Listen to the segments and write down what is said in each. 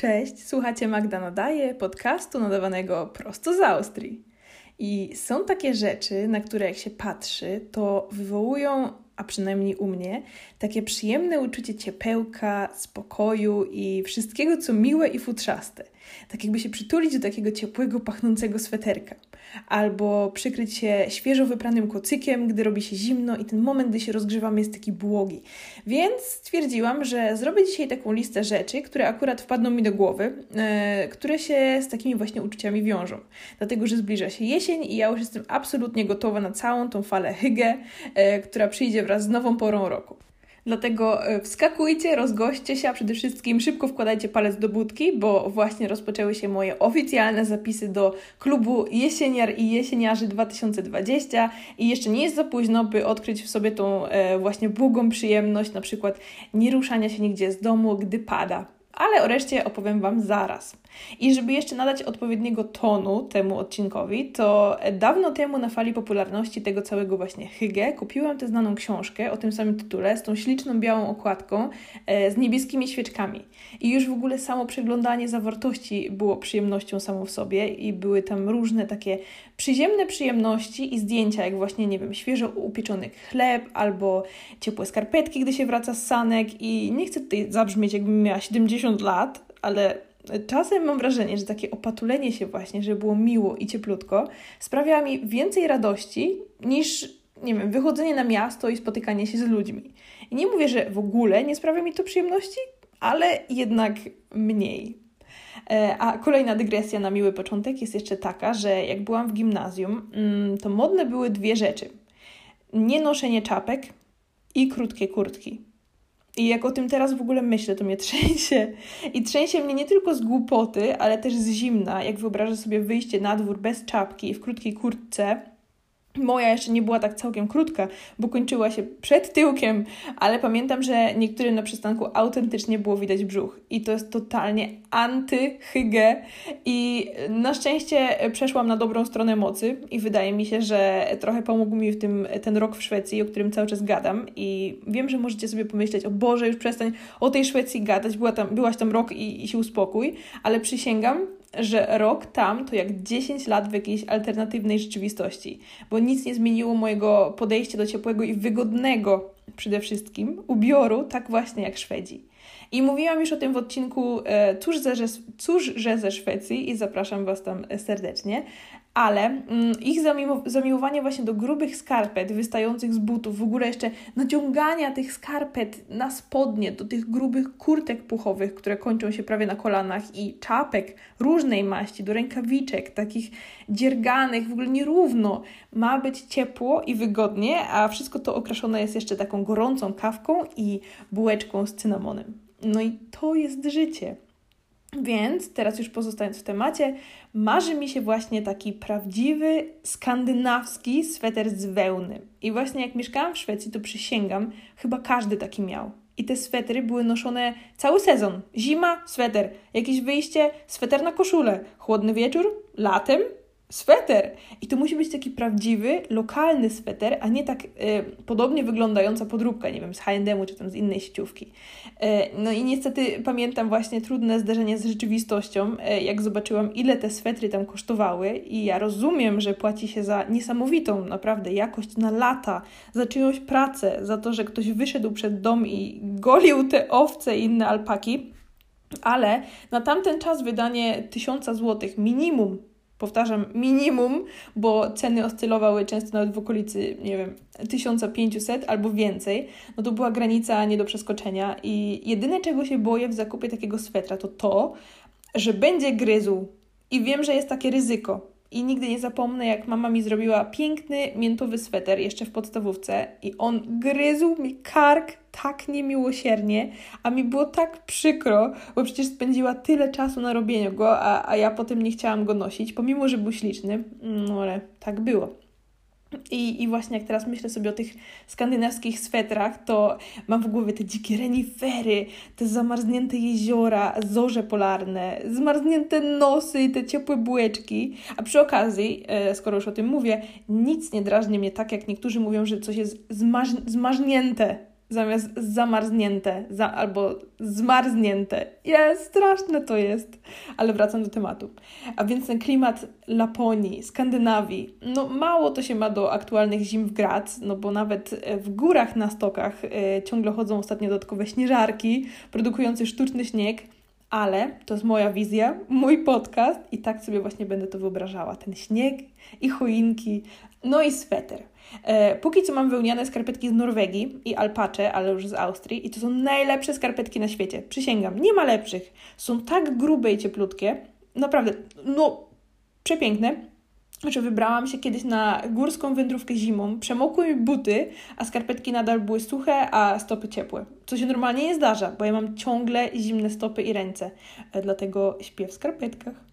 Cześć, słuchacie Magda Nadaje, podcastu nadawanego prosto z Austrii. I są takie rzeczy, na które jak się patrzy, to wywołują, a przynajmniej u mnie, takie przyjemne uczucie ciepełka, spokoju i wszystkiego, co miłe i futrzaste. Tak jakby się przytulić do takiego ciepłego, pachnącego sweterka albo przykryć się świeżo wypranym kocykiem, gdy robi się zimno i ten moment, gdy się rozgrzewamy, jest taki błogi. Więc stwierdziłam, że zrobię dzisiaj taką listę rzeczy, które akurat wpadną mi do głowy, e, które się z takimi właśnie uczuciami wiążą. Dlatego, że zbliża się jesień i ja już jestem absolutnie gotowa na całą tą falę hygge, która przyjdzie wraz z nową porą roku. Dlatego e, wskakujcie, rozgoście się, a przede wszystkim szybko wkładajcie palec do budki, bo właśnie rozpoczęły się moje oficjalne zapisy do klubu Jesieniar i Jesieniarzy 2020 i jeszcze nie jest za późno, by odkryć w sobie tą e, właśnie błogą przyjemność, na przykład nie ruszania się nigdzie z domu, gdy pada ale o reszcie opowiem Wam zaraz. I żeby jeszcze nadać odpowiedniego tonu temu odcinkowi, to dawno temu na fali popularności tego całego właśnie hygge kupiłam tę znaną książkę o tym samym tytule z tą śliczną białą okładką e, z niebieskimi świeczkami. I już w ogóle samo przeglądanie zawartości było przyjemnością samą w sobie i były tam różne takie przyziemne przyjemności i zdjęcia, jak właśnie, nie wiem, świeżo upieczony chleb albo ciepłe skarpetki, gdy się wraca z sanek i nie chcę tutaj zabrzmieć, jakbym miała 70 lat, ale czasem mam wrażenie, że takie opatulenie się właśnie, żeby było miło i cieplutko, sprawia mi więcej radości niż, nie wiem, wychodzenie na miasto i spotykanie się z ludźmi. I nie mówię, że w ogóle nie sprawia mi to przyjemności, ale jednak mniej. E, a kolejna dygresja na miły początek jest jeszcze taka, że jak byłam w gimnazjum, mm, to modne były dwie rzeczy. Nie noszenie czapek i krótkie kurtki. I jak o tym teraz w ogóle myślę, to mnie trzęsie. I trzęsie mnie nie tylko z głupoty, ale też z zimna, jak wyobrażę sobie wyjście na dwór bez czapki i w krótkiej kurtce Moja jeszcze nie była tak całkiem krótka, bo kończyła się przed tyłkiem, ale pamiętam, że niektórym na przystanku autentycznie było widać brzuch. I to jest totalnie antyhygge. I na szczęście przeszłam na dobrą stronę mocy i wydaje mi się, że trochę pomógł mi w tym ten rok w Szwecji, o którym cały czas gadam. I wiem, że możecie sobie pomyśleć, o Boże, już przestań o tej Szwecji gadać, Była tam, byłaś tam rok i, i się uspokój, ale przysięgam, że rok tam to jak 10 lat w jakiejś alternatywnej rzeczywistości, bo nic nie zmieniło mojego podejścia do ciepłego i wygodnego przede wszystkim ubioru, tak właśnie jak Szwedzi. I mówiłam już o tym w odcinku e, Cóż, ze, Cóż, że ze Szwecji i zapraszam Was tam serdecznie, ale mm, ich zamiło zamiłowanie właśnie do grubych skarpet wystających z butów, w ogóle jeszcze naciągania tych skarpet na spodnie, do tych grubych kurtek puchowych, które kończą się prawie na kolanach i czapek różnej maści, do rękawiczek, takich dzierganych, w ogóle nierówno. Ma być ciepło i wygodnie, a wszystko to okraszone jest jeszcze taką gorącą kawką i bułeczką z cynamonem. No i to jest życie. Więc teraz już pozostając w temacie, marzy mi się właśnie taki prawdziwy skandynawski sweter z wełny. I właśnie jak mieszkałam w Szwecji, to przysięgam, chyba każdy taki miał. I te swetry były noszone cały sezon. Zima, sweter. Jakieś wyjście, sweter na koszulę. Chłodny wieczór, latem, sweter. I to musi być taki prawdziwy, lokalny sweter, a nie tak y, podobnie wyglądająca podróbka, nie wiem, z H&M czy tam z innej sieciówki. Y, no i niestety pamiętam właśnie trudne zderzenie z rzeczywistością, y, jak zobaczyłam, ile te swetry tam kosztowały i ja rozumiem, że płaci się za niesamowitą naprawdę jakość na lata, za czyjąś pracę, za to, że ktoś wyszedł przed dom i golił te owce i inne alpaki, ale na tamten czas wydanie tysiąca złotych minimum powtarzam, minimum, bo ceny oscylowały często nawet w okolicy, nie wiem, 1500 albo więcej, no to była granica nie do przeskoczenia i jedyne czego się boję w zakupie takiego swetra to to, że będzie gryzł i wiem, że jest takie ryzyko. I nigdy nie zapomnę, jak mama mi zrobiła piękny miętowy sweter jeszcze w podstawówce i on gryzł mi kark tak niemiłosiernie, a mi było tak przykro, bo przecież spędziła tyle czasu na robieniu go, a, a ja potem nie chciałam go nosić, pomimo, że był śliczny. No ale tak było. I, I właśnie jak teraz myślę sobie o tych skandynawskich swetrach, to mam w głowie te dzikie renifery, te zamarznięte jeziora, zorze polarne, zmarznięte nosy i te ciepłe bułeczki. A przy okazji, e, skoro już o tym mówię, nic nie drażni mnie tak, jak niektórzy mówią, że coś jest zmarznięte zamiast zamarznięte za, albo zmarznięte. Jest, straszne to jest. Ale wracam do tematu. A więc ten klimat Laponii, Skandynawii, no mało to się ma do aktualnych zim w Graz, no bo nawet w górach na stokach y, ciągle chodzą ostatnio dodatkowe śnieżarki produkujące sztuczny śnieg, ale to jest moja wizja, mój podcast i tak sobie właśnie będę to wyobrażała. Ten śnieg i choinki, no i sweter. E, póki co mam wełniane skarpetki z Norwegii i alpacze, ale już z Austrii i to są najlepsze skarpetki na świecie. Przysięgam, nie ma lepszych. Są tak grube i cieplutkie, naprawdę, no przepiękne. Znaczy, wybrałam się kiedyś na górską wędrówkę zimą, przemokły mi buty, a skarpetki nadal były suche, a stopy ciepłe. Co się normalnie nie zdarza, bo ja mam ciągle zimne stopy i ręce, e, dlatego śpię w skarpetkach.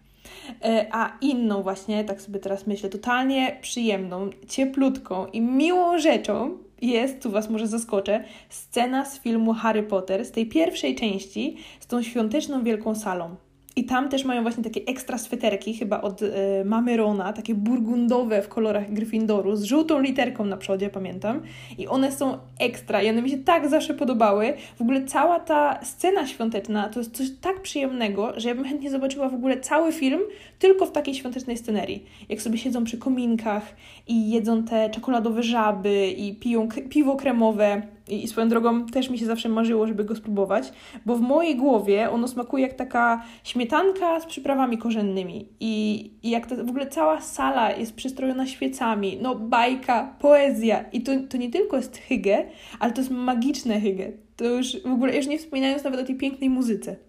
E, a inną właśnie, tak sobie teraz myślę, totalnie przyjemną, cieplutką i miłą rzeczą jest, tu Was może zaskoczę, scena z filmu Harry Potter, z tej pierwszej części, z tą świąteczną wielką salą. I tam też mają właśnie takie ekstra sweterki, chyba od y, mamy Rona, takie burgundowe w kolorach Gryffindoru, z żółtą literką na przodzie, pamiętam. I one są ekstra i one mi się tak zawsze podobały. W ogóle cała ta scena świąteczna to jest coś tak przyjemnego, że ja bym chętnie zobaczyła w ogóle cały film tylko w takiej świątecznej scenerii. Jak sobie siedzą przy kominkach i jedzą te czekoladowe żaby i piją piwo kremowe i swoją drogą też mi się zawsze marzyło, żeby go spróbować, bo w mojej głowie ono smakuje jak taka śmietanka z przyprawami korzennymi. I, i jak ta, w ogóle cała sala jest przystrojona świecami, no bajka, poezja. I to, to nie tylko jest hygge, ale to jest magiczne hygge. To już w ogóle, już nie wspominając nawet o tej pięknej muzyce.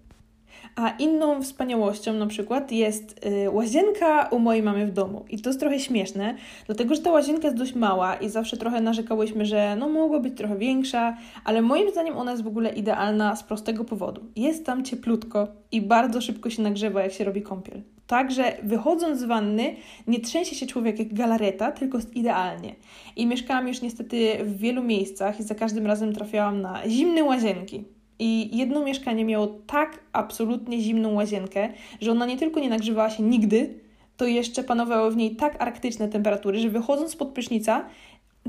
A inną wspaniałością na przykład jest y, łazienka u mojej mamy w domu. I to jest trochę śmieszne, dlatego że ta łazienka jest dość mała i zawsze trochę narzekałyśmy, że no mogła być trochę większa, ale moim zdaniem ona jest w ogóle idealna z prostego powodu. Jest tam cieplutko i bardzo szybko się nagrzewa, jak się robi kąpiel. Także wychodząc z wanny, nie trzęsie się człowiek jak galareta, tylko jest idealnie. I mieszkałam już niestety w wielu miejscach i za każdym razem trafiałam na zimne łazienki. I jedno mieszkanie miało tak absolutnie zimną łazienkę, że ona nie tylko nie nagrzewała się nigdy, to jeszcze panowały w niej tak arktyczne temperatury, że wychodząc spod prysznica,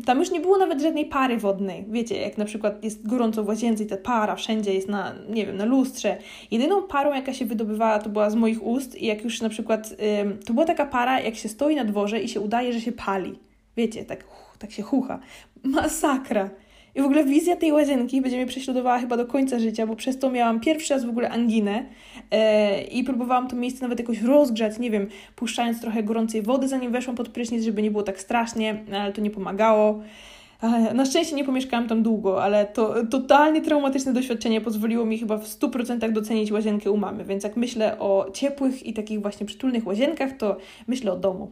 tam już nie było nawet żadnej pary wodnej. Wiecie, jak na przykład jest gorąco w łazience i ta para wszędzie jest na, nie wiem, na lustrze. Jedyną parą, jaka się wydobywała, to była z moich ust i jak już na przykład, ym, to była taka para, jak się stoi na dworze i się udaje, że się pali. Wiecie, tak, tak się chucha. Masakra. I w ogóle wizja tej łazienki będzie mnie prześladowała chyba do końca życia, bo przez to miałam pierwszy raz w ogóle anginę e, i próbowałam to miejsce nawet jakoś rozgrzać, nie wiem, puszczając trochę gorącej wody, zanim weszłam pod prysznic, żeby nie było tak strasznie, ale to nie pomagało. E, na szczęście nie pomieszkałam tam długo, ale to totalnie traumatyczne doświadczenie pozwoliło mi chyba w 100% docenić łazienkę u mamy, więc jak myślę o ciepłych i takich właśnie przytulnych łazienkach, to myślę o domu.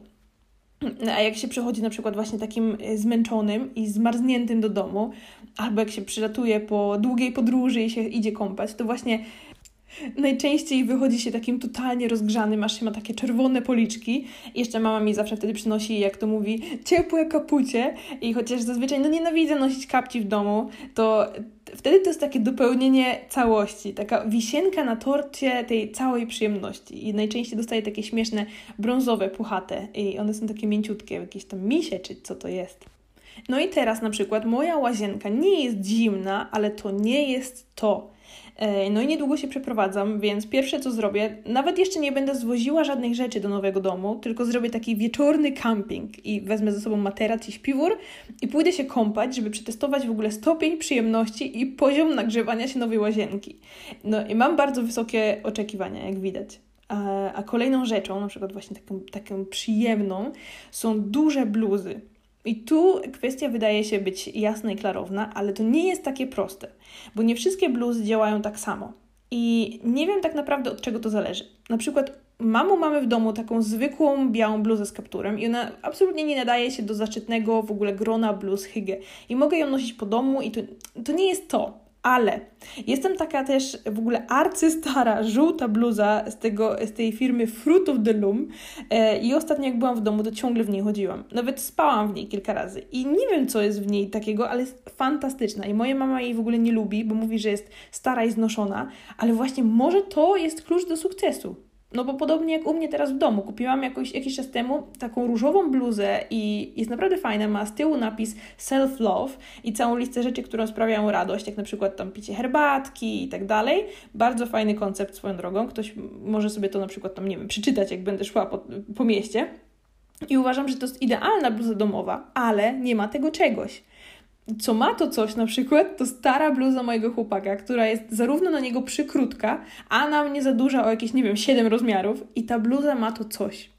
A jak się przychodzi na przykład właśnie takim e, zmęczonym i zmarzniętym do domu, albo jak się przylatuje po długiej podróży i się idzie kąpać, to właśnie najczęściej wychodzi się takim totalnie rozgrzanym, aż się ma takie czerwone policzki. Jeszcze mama mi zawsze wtedy przynosi, jak to mówi, ciepłe kapucie. I chociaż zazwyczaj no nienawidzę nosić kapci w domu, to wtedy to jest takie dopełnienie całości, taka wisienka na torcie tej całej przyjemności. I najczęściej dostaję takie śmieszne, brązowe, puchate. I one są takie mięciutkie, jakieś tam misie, czy co to jest. No i teraz na przykład moja łazienka nie jest zimna, ale to nie jest to. E, no i niedługo się przeprowadzam, więc pierwsze co zrobię, nawet jeszcze nie będę zwoziła żadnych rzeczy do nowego domu, tylko zrobię taki wieczorny camping i wezmę ze sobą materac i śpiwór i pójdę się kąpać, żeby przetestować w ogóle stopień przyjemności i poziom nagrzewania się nowej łazienki. No i mam bardzo wysokie oczekiwania, jak widać. A, a kolejną rzeczą, na przykład właśnie taką, taką przyjemną, są duże bluzy. I tu kwestia wydaje się być jasna i klarowna, ale to nie jest takie proste, bo nie wszystkie bluzy działają tak samo. I nie wiem tak naprawdę od czego to zależy. Na przykład mamo mamy w domu taką zwykłą białą bluzę z kapturem i ona absolutnie nie nadaje się do zaszczytnego w ogóle grona bluz hygge. I mogę ją nosić po domu i to, to nie jest to ale jestem taka też w ogóle arcystara, żółta bluza z, tego, z tej firmy Fruit of the Loom e, i ostatnio jak byłam w domu, to ciągle w niej chodziłam. Nawet spałam w niej kilka razy i nie wiem, co jest w niej takiego, ale jest fantastyczna i moja mama jej w ogóle nie lubi, bo mówi, że jest stara i znoszona, ale właśnie może to jest klucz do sukcesu. No bo podobnie jak u mnie teraz w domu, kupiłam jakoś, jakiś czas temu taką różową bluzę i jest naprawdę fajna, ma z tyłu napis self-love i całą listę rzeczy, które sprawiają radość, jak na przykład tam picie herbatki i tak dalej. Bardzo fajny koncept swoją drogą, ktoś może sobie to na przykład tam, nie wiem, przeczytać, jak będę szła po, po mieście. I uważam, że to jest idealna bluza domowa, ale nie ma tego czegoś co ma to coś na przykład, to stara bluza mojego chłopaka, która jest zarówno na niego przykrótka, a na mnie za duża o jakieś, nie wiem, 7 rozmiarów i ta bluza ma to coś.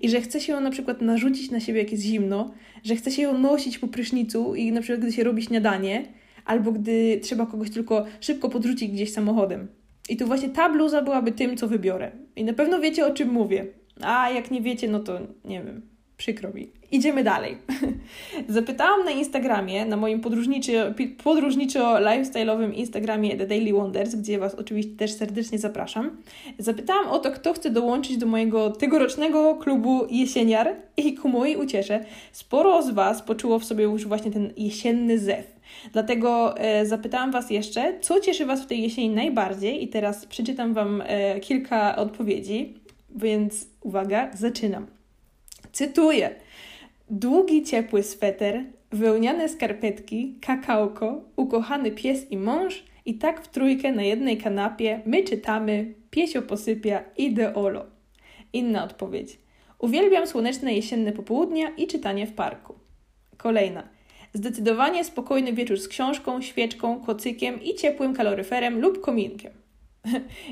I że chce się ją na przykład narzucić na siebie, jak jest zimno, że chce się ją nosić po prysznicu i na przykład gdy się robi śniadanie, albo gdy trzeba kogoś tylko szybko podrzucić gdzieś samochodem. I tu właśnie ta bluza byłaby tym, co wybiorę. I na pewno wiecie, o czym mówię. A jak nie wiecie, no to nie wiem. Przykro mi. Idziemy dalej. Zapytałam na Instagramie, na moim podróżniczy, podróżniczo-lifestyle'owym Instagramie The Daily Wonders, gdzie Was oczywiście też serdecznie zapraszam. Zapytałam o to, kto chce dołączyć do mojego tegorocznego klubu jesieniar i ku mojej uciesze sporo z Was poczuło w sobie już właśnie ten jesienny zew. Dlatego e, zapytałam Was jeszcze, co cieszy Was w tej jesieni najbardziej i teraz przeczytam Wam e, kilka odpowiedzi, więc uwaga, zaczynam. Cytuję. Długi, ciepły sweter, wełniane skarpetki, kakałko, ukochany pies i mąż i tak w trójkę na jednej kanapie my czytamy, piesio posypia, ideolo. Inna odpowiedź. Uwielbiam słoneczne jesienne popołudnia i czytanie w parku. Kolejna. Zdecydowanie spokojny wieczór z książką, świeczką, kocykiem i ciepłym kaloryferem lub kominkiem.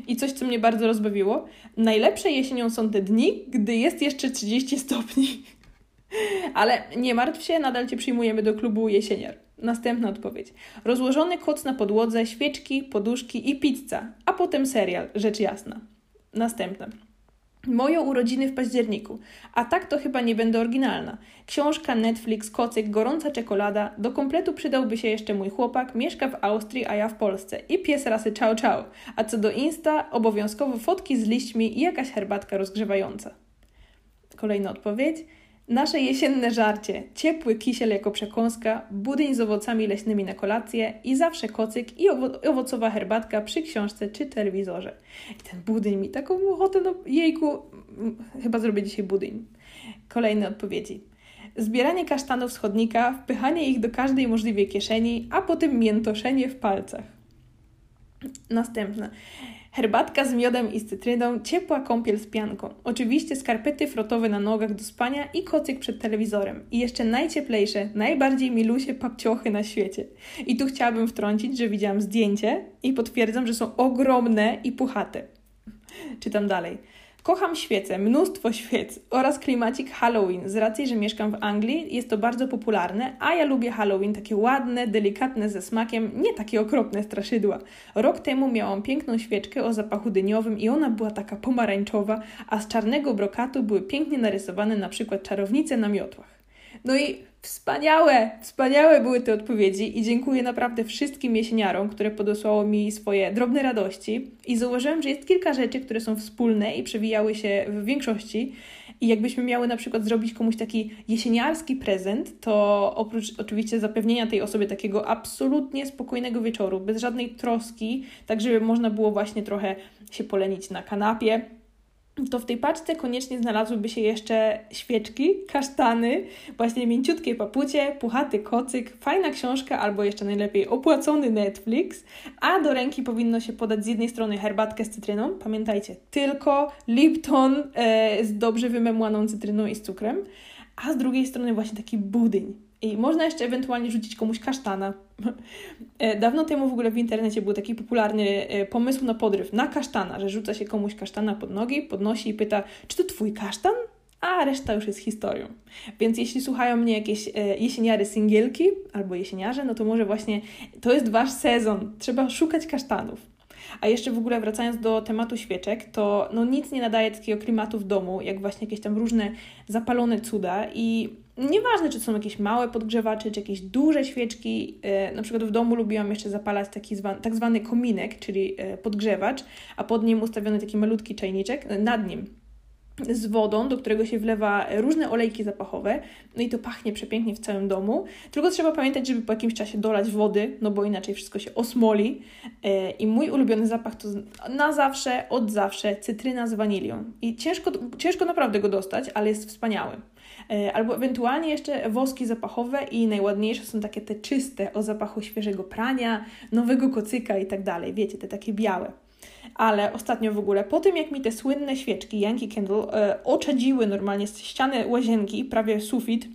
I coś, co mnie bardzo rozbawiło. Najlepsze jesienią są te dni, gdy jest jeszcze 30 stopni. Ale nie martw się, nadal Cię przyjmujemy do klubu jesieniar. Następna odpowiedź. Rozłożony koc na podłodze, świeczki, poduszki i pizza, a potem serial, rzecz jasna. Następna. Moje urodziny w październiku. A tak to chyba nie będę oryginalna. Książka, Netflix, kocyk, gorąca czekolada. Do kompletu przydałby się jeszcze mój chłopak, mieszka w Austrii, a ja w Polsce. I pies rasy ciao ciao. A co do Insta, obowiązkowo fotki z liśćmi i jakaś herbatka rozgrzewająca. Kolejna odpowiedź. Nasze jesienne żarcie, ciepły kisiel jako przekąska, budyń z owocami leśnymi na kolację i zawsze kocyk i owo owocowa herbatka przy książce czy telewizorze. I ten budyń mi taką ochotę, no jejku, chyba zrobię dzisiaj budyń. Kolejne odpowiedzi. Zbieranie kasztanów z chodnika, wpychanie ich do każdej możliwej kieszeni, a potem miętoszenie w palcach. Następne. Herbatka z miodem i z cytryną, ciepła kąpiel z pianką. Oczywiście skarpety frotowe na nogach do spania i kocyk przed telewizorem. I jeszcze najcieplejsze, najbardziej milusie papciochy na świecie. I tu chciałabym wtrącić, że widziałam zdjęcie i potwierdzam, że są ogromne i puchate. Czytam dalej. Kocham świece, mnóstwo świec oraz klimacik Halloween. Z racji, że mieszkam w Anglii, jest to bardzo popularne, a ja lubię Halloween, takie ładne, delikatne ze smakiem, nie takie okropne straszydła. Rok temu miałam piękną świeczkę o zapachu dyniowym i ona była taka pomarańczowa, a z czarnego brokatu były pięknie narysowane na przykład czarownice na miotłach. No i Wspaniałe, wspaniałe były te odpowiedzi i dziękuję naprawdę wszystkim jesieniarom, które podesłało mi swoje drobne radości. I zauważyłem, że jest kilka rzeczy, które są wspólne i przewijały się w większości. I jakbyśmy miały na przykład zrobić komuś taki jesieniarski prezent, to oprócz oczywiście zapewnienia tej osobie takiego absolutnie spokojnego wieczoru, bez żadnej troski, tak żeby można było właśnie trochę się polenić na kanapie, to w tej paczce koniecznie znalazłyby się jeszcze świeczki, kasztany, właśnie mięciutkie papucie, puchaty kocyk, fajna książka albo jeszcze najlepiej opłacony Netflix, a do ręki powinno się podać z jednej strony herbatkę z cytryną, pamiętajcie, tylko Lipton e, z dobrze wymemłaną cytryną i z cukrem, a z drugiej strony właśnie taki budyń. I można jeszcze ewentualnie rzucić komuś kasztana. E, dawno temu w ogóle w internecie był taki popularny e, pomysł na podryw, na kasztana, że rzuca się komuś kasztana pod nogi, podnosi i pyta, czy to twój kasztan? A reszta już jest historią. Więc jeśli słuchają mnie jakieś e, jesieniary singielki albo jesieniarze, no to może właśnie to jest wasz sezon. Trzeba szukać kasztanów. A jeszcze w ogóle wracając do tematu świeczek, to no nic nie nadaje takiego klimatu w domu, jak właśnie jakieś tam różne zapalone cuda i Nieważne, czy są jakieś małe podgrzewacze, czy jakieś duże świeczki. E, na przykład w domu lubiłam jeszcze zapalać taki zwany, tak zwany kominek, czyli e, podgrzewacz, a pod nim ustawiony taki malutki czajniczek, e, nad nim z wodą, do którego się wlewa różne olejki zapachowe, no i to pachnie przepięknie w całym domu. Tylko trzeba pamiętać, żeby po jakimś czasie dolać wody, no bo inaczej wszystko się osmoli. I mój ulubiony zapach to na zawsze, od zawsze cytryna z wanilią. I ciężko, ciężko naprawdę go dostać, ale jest wspaniały. E, albo ewentualnie jeszcze woski zapachowe i najładniejsze są takie te czyste, o zapachu świeżego prania, nowego kocyka i tak dalej. Wiecie, te takie białe ale ostatnio w ogóle, po tym jak mi te słynne świeczki Yankee Candle e, oczadziły normalnie z ściany łazienki, prawie sufit,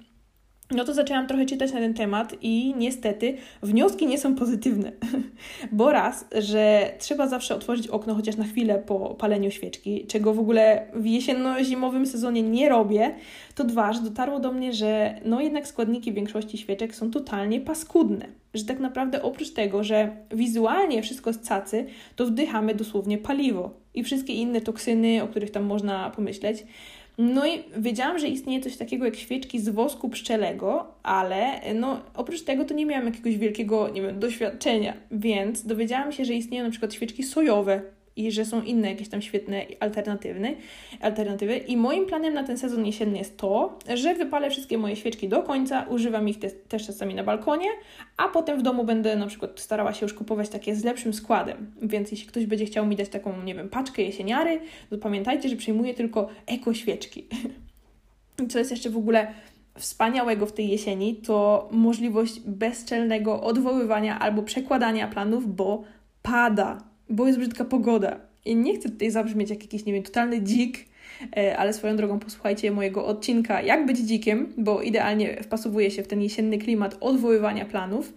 no to zaczęłam trochę czytać na ten temat i niestety wnioski nie są pozytywne. Bo raz, że trzeba zawsze otworzyć okno chociaż na chwilę po paleniu świeczki, czego w ogóle w jesienno-zimowym sezonie nie robię, to dwa, że dotarło do mnie, że no jednak składniki większości świeczek są totalnie paskudne. Że tak naprawdę oprócz tego, że wizualnie wszystko jest cacy, to wdychamy dosłownie paliwo i wszystkie inne toksyny, o których tam można pomyśleć. No i wiedziałam, że istnieje coś takiego jak świeczki z wosku pszczelego, ale no, oprócz tego to nie miałam jakiegoś wielkiego, nie wiem, doświadczenia, więc dowiedziałam się, że istnieją na przykład świeczki sojowe, i że są inne jakieś tam świetne alternatywne, alternatywy. I moim planem na ten sezon jesienny jest to, że wypalę wszystkie moje świeczki do końca, używam ich te, też czasami na balkonie, a potem w domu będę na przykład starała się już kupować takie z lepszym składem. Więc jeśli ktoś będzie chciał mi dać taką, nie wiem, paczkę jesieniary, to pamiętajcie, że przyjmuję tylko eko świeczki. Co jest jeszcze w ogóle wspaniałego w tej jesieni, to możliwość bezczelnego odwoływania albo przekładania planów, bo pada bo jest brzydka pogoda. I nie chcę tutaj zabrzmieć jak jakiś, nie wiem, totalny dzik, e, ale swoją drogą posłuchajcie mojego odcinka Jak być dzikiem, bo idealnie wpasowuje się w ten jesienny klimat odwoływania planów.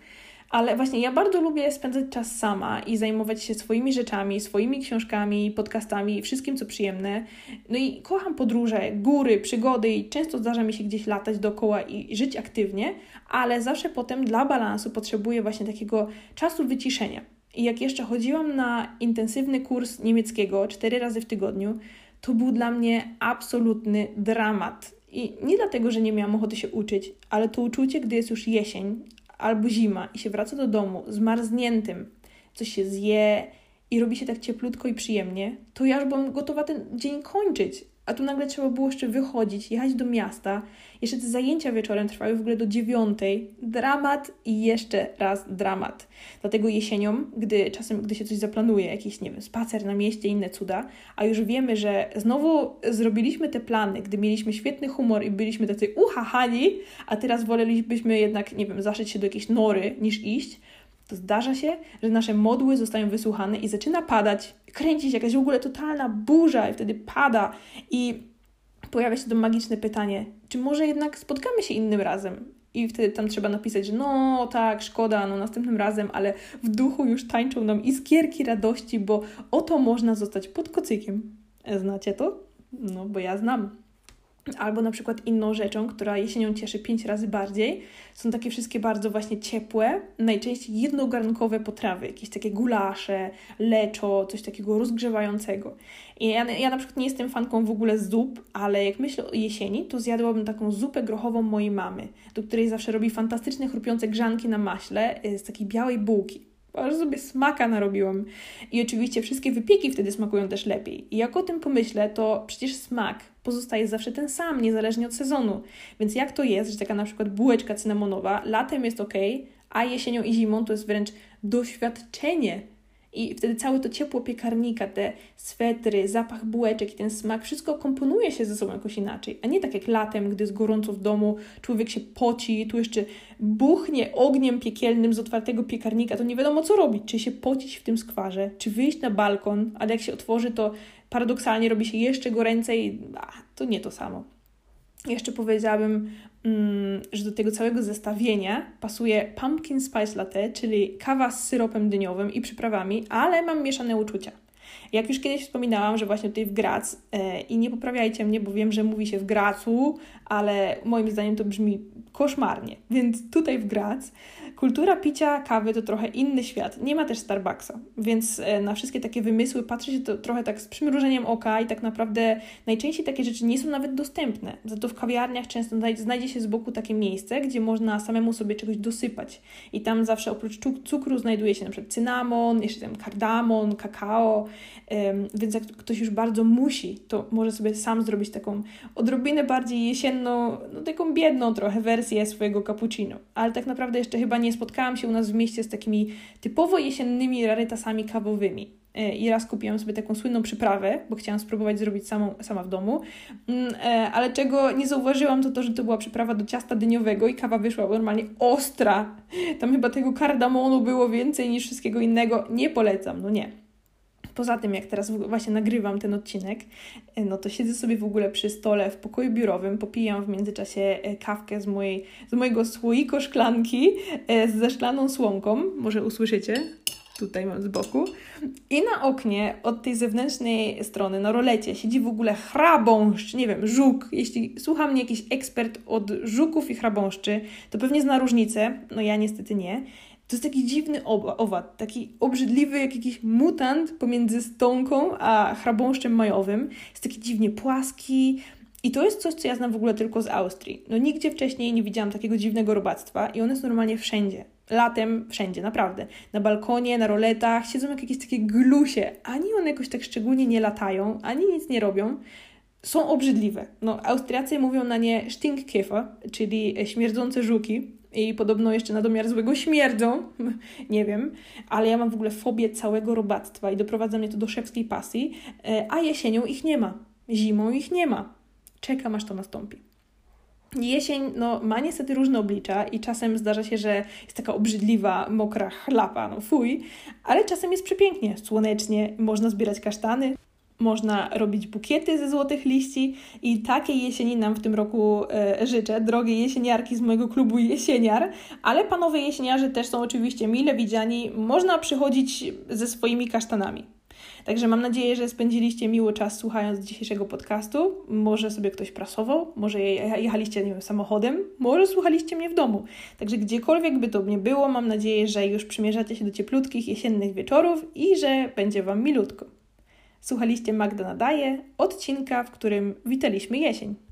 Ale właśnie ja bardzo lubię spędzać czas sama i zajmować się swoimi rzeczami, swoimi książkami, podcastami, wszystkim co przyjemne. No i kocham podróże, góry, przygody i często zdarza mi się gdzieś latać dookoła i żyć aktywnie, ale zawsze potem dla balansu potrzebuję właśnie takiego czasu wyciszenia. I jak jeszcze chodziłam na intensywny kurs niemieckiego cztery razy w tygodniu, to był dla mnie absolutny dramat. I nie dlatego, że nie miałam ochoty się uczyć, ale to uczucie, gdy jest już jesień albo zima i się wraca do domu zmarzniętym, coś się zje i robi się tak cieplutko i przyjemnie, to ja już byłam gotowa ten dzień kończyć. A tu nagle trzeba było jeszcze wychodzić, jechać do miasta. Jeszcze te zajęcia wieczorem trwały w ogóle do dziewiątej. Dramat i jeszcze raz dramat. Dlatego jesienią, gdy czasem, gdy się coś zaplanuje, jakiś, nie wiem, spacer na mieście, inne cuda, a już wiemy, że znowu zrobiliśmy te plany, gdy mieliśmy świetny humor i byliśmy tacy uchahani, a teraz wolelibyśmy jednak, nie wiem, zaszyć się do jakiejś nory niż iść, to zdarza się, że nasze modły zostają wysłuchane i zaczyna padać, kręcić jakaś w ogóle totalna burza i wtedy pada i pojawia się to magiczne pytanie, czy może jednak spotkamy się innym razem? I wtedy tam trzeba napisać, że no tak, szkoda, no następnym razem, ale w duchu już tańczą nam iskierki radości, bo oto można zostać pod kocykiem. Znacie to? No, bo ja znam. Albo na przykład inną rzeczą, która jesienią cieszy pięć razy bardziej, są takie wszystkie bardzo właśnie ciepłe, najczęściej jednogarnkowe potrawy, jakieś takie gulasze, leczo, coś takiego rozgrzewającego. I ja, ja na przykład nie jestem fanką w ogóle zup, ale jak myślę o jesieni, to zjadłabym taką zupę grochową mojej mamy, do której zawsze robi fantastyczne chrupiące grzanki na maśle y, z takiej białej bułki aż sobie smaka narobiłam. I oczywiście wszystkie wypieki wtedy smakują też lepiej. I jak o tym pomyślę, to przecież smak pozostaje zawsze ten sam, niezależnie od sezonu. Więc jak to jest, że taka na przykład bułeczka cynamonowa latem jest ok, a jesienią i zimą to jest wręcz doświadczenie i wtedy całe to ciepło piekarnika, te swetry, zapach bułeczek i ten smak, wszystko komponuje się ze sobą jakoś inaczej. A nie tak jak latem, gdy jest gorąco w domu, człowiek się poci, tu jeszcze buchnie ogniem piekielnym z otwartego piekarnika, to nie wiadomo co robić. Czy się pocić w tym skwarze, czy wyjść na balkon, ale jak się otworzy, to paradoksalnie robi się jeszcze goręcej, a, to nie to samo. Jeszcze powiedziałabym że do tego całego zestawienia pasuje pumpkin spice latte, czyli kawa z syropem dyniowym i przyprawami, ale mam mieszane uczucia. Jak już kiedyś wspominałam, że właśnie tutaj w Grac, e, i nie poprawiajcie mnie, bo wiem, że mówi się w Gracu, ale moim zdaniem to brzmi koszmarnie. Więc tutaj w Grac kultura picia kawy to trochę inny świat. Nie ma też Starbucksa, więc e, na wszystkie takie wymysły patrzy się to trochę tak z przymrużeniem oka i tak naprawdę najczęściej takie rzeczy nie są nawet dostępne. Za to w kawiarniach często znajdzie się z boku takie miejsce, gdzie można samemu sobie czegoś dosypać. I tam zawsze oprócz cukru znajduje się przykład cynamon, jeszcze tam kardamon, kakao więc jak ktoś już bardzo musi, to może sobie sam zrobić taką odrobinę bardziej jesienną, no taką biedną trochę wersję swojego cappuccino. Ale tak naprawdę jeszcze chyba nie spotkałam się u nas w mieście z takimi typowo jesiennymi rarytasami kawowymi. E, i raz kupiłam sobie taką słynną przyprawę, bo chciałam spróbować zrobić samą, sama w domu, mm, e, ale czego nie zauważyłam to to, że to była przyprawa do ciasta dyniowego i kawa wyszła normalnie ostra. Tam chyba tego kardamonu było więcej niż wszystkiego innego. Nie polecam, no nie. Poza tym, jak teraz właśnie nagrywam ten odcinek, e, no to siedzę sobie w ogóle przy stole w pokoju biurowym, popijam w międzyczasie kawkę z, mojej, z mojego słoika szklanki ze szklaną słomką. Może usłyszycie? tutaj mam z boku. I na oknie od tej zewnętrznej strony, na rolecie, siedzi w ogóle chrabąszcz, nie wiem, żuk. Jeśli słucha mnie jakiś ekspert od żuków i chrabąszczy, to pewnie zna różnicę, no ja niestety nie. To jest taki dziwny owad, taki obrzydliwy, jak jakiś mutant pomiędzy stonką a chrabąszczem majowym. Jest taki dziwnie płaski, i to jest coś, co ja znam w ogóle tylko z Austrii. No nigdzie wcześniej nie widziałam takiego dziwnego robactwa i one są normalnie wszędzie. Latem wszędzie, naprawdę. Na balkonie, na roletach, siedzą jak jakieś takie glusie. Ani one jakoś tak szczególnie nie latają, ani nic nie robią. Są obrzydliwe. No, Austriacy mówią na nie Stinkkäfer, czyli śmierdzące żuki. I podobno jeszcze na domiar złego śmierdzą, nie wiem, ale ja mam w ogóle fobię całego robactwa i doprowadza mnie to do szewskiej pasji, e, a jesienią ich nie ma, zimą ich nie ma. Czekam aż to nastąpi. Jesień no, ma niestety różne oblicza i czasem zdarza się, że jest taka obrzydliwa, mokra chlapa, no fuj, ale czasem jest przepięknie, słonecznie, można zbierać kasztany, można robić bukiety ze złotych liści i takiej jesieni nam w tym roku e, życzę. Drogie jesieniarki z mojego klubu Jesieniar, ale panowie jesieniarzy też są oczywiście mile widziani. Można przychodzić ze swoimi kasztanami. Także mam nadzieję, że spędziliście miły czas słuchając dzisiejszego podcastu. Może sobie ktoś prasował, może jechaliście nie wiem, samochodem, może słuchaliście mnie w domu. Także gdziekolwiek by to nie było, mam nadzieję, że już przymierzacie się do cieplutkich jesiennych wieczorów i że będzie Wam milutko. Słuchaliście Magda Nadaje, odcinka, w którym witaliśmy jesień.